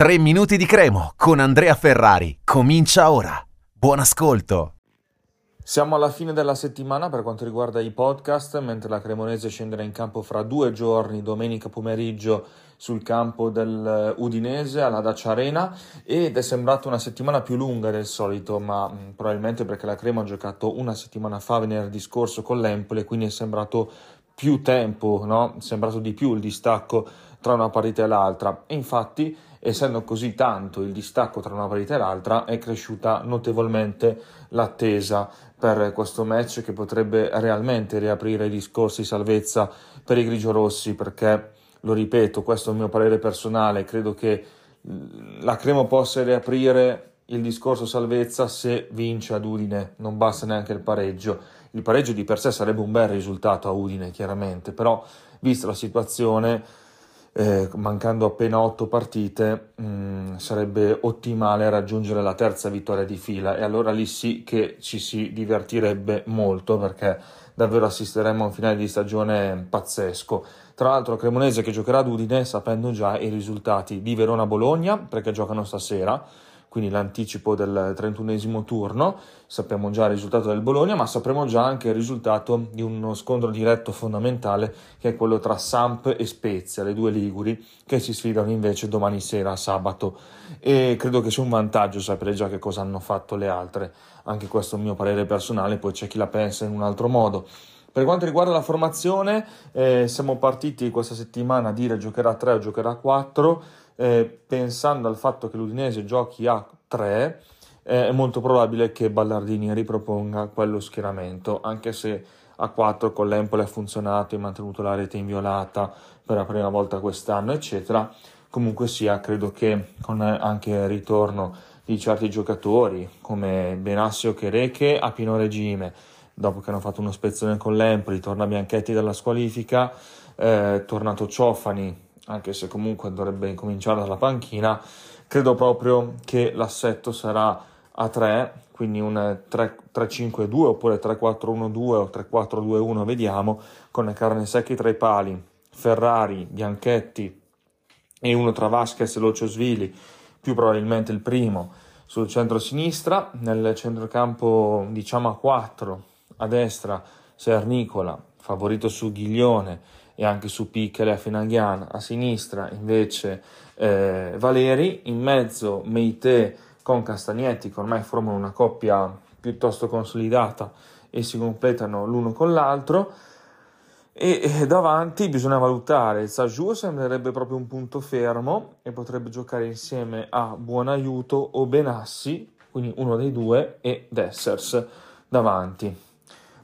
3 minuti di cremo con Andrea Ferrari. Comincia ora. Buon ascolto. Siamo alla fine della settimana per quanto riguarda i podcast, mentre la Cremonese scenderà in campo fra due giorni, domenica pomeriggio, sul campo del Udinese alla Dacia Arena ed è sembrata una settimana più lunga del solito, ma mh, mm, probabilmente perché la Crema ha giocato una settimana fa, venerdì scorso, con l'Empoli, quindi è sembrato più tempo, no? sembrato di più il distacco tra una partita e l'altra. E infatti essendo così tanto il distacco tra una partita e l'altra, è cresciuta notevolmente l'attesa per questo match che potrebbe realmente riaprire i discorsi salvezza per i grigiorossi, perché, lo ripeto, questo è il mio parere personale, credo che la Cremo possa riaprire il discorso salvezza se vince ad Udine, non basta neanche il pareggio. Il pareggio di per sé sarebbe un bel risultato a Udine, chiaramente, però vista la situazione eh, mancando appena otto partite, mh, mm, sarebbe ottimale raggiungere la terza vittoria di fila e allora lì sì che ci si divertirebbe molto perché davvero assisteremo a un finale di stagione pazzesco. Tra l'altro Cremonese che giocherà ad Udine sapendo già i risultati di Verona-Bologna perché giocano stasera quindi l'anticipo del 31 turno, sappiamo già il risultato del Bologna, ma sapremo già anche il risultato di uno scontro diretto fondamentale che è quello tra Samp e Spezia, le due Liguri, che si sfidano invece domani sera, sabato. E credo che sia un vantaggio sapere già che cosa hanno fatto le altre. Anche questo è un mio parere personale, poi c'è chi la pensa in un altro modo. Per quanto riguarda la formazione, eh, siamo partiti questa settimana a dire giocherà 3 o giocherà 4 eh, pensando al fatto che l'Udinese giochi a 3, eh, è molto probabile che Ballardini riproponga quello schieramento, anche se a 4 con l'Empoli ha funzionato e mantenuto la rete inviolata per la prima volta quest'anno, eccetera. Comunque sia, credo che con anche il ritorno di certi giocatori come Benassio Chereche a pieno regime, dopo che hanno fatto uno spezzone con l'Empoli, torna Bianchetti dalla squalifica, eh, tornato Ciofani anche se comunque dovrebbe incominciare dalla panchina, credo proprio che l'assetto sarà a 3, quindi un 3-5-2 oppure 3-4-1-2 o 3-4-2-1, vediamo, con carne secche tra i pali, Ferrari, Bianchetti e uno tra Vasquez e Lociosvili, più probabilmente il primo sul centro-sinistra, nel centrocampo diciamo a 4, a destra Sernicola, favorito su Ghiglione, e anche su Piccole a Finaghian, a sinistra invece eh, Valeri, in mezzo Meite con Castagnetti che ormai formano una coppia piuttosto consolidata e si completano l'uno con l'altro. E, e davanti bisogna valutare Sajou sembrerebbe proprio un punto fermo e potrebbe giocare insieme a Buonaiuto o Benassi quindi uno dei due e Dessers davanti.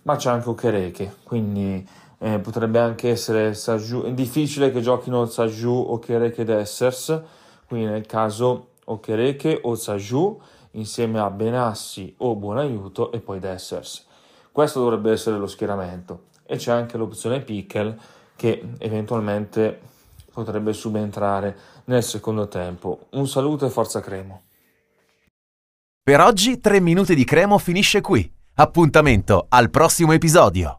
Ma c'è anche Okereke quindi eh, potrebbe anche essere Saju, è difficile che giochino Saju, Okereke ed Essers, quindi nel caso Okereke o Saju insieme a Benassi o Buonaiuto e poi Dessers. Questo dovrebbe essere lo schieramento e c'è anche l'opzione Pickle che eventualmente potrebbe subentrare nel secondo tempo. Un saluto e forza Cremo. Per oggi 3 minuti di Cremo finisce qui. Appuntamento al prossimo episodio.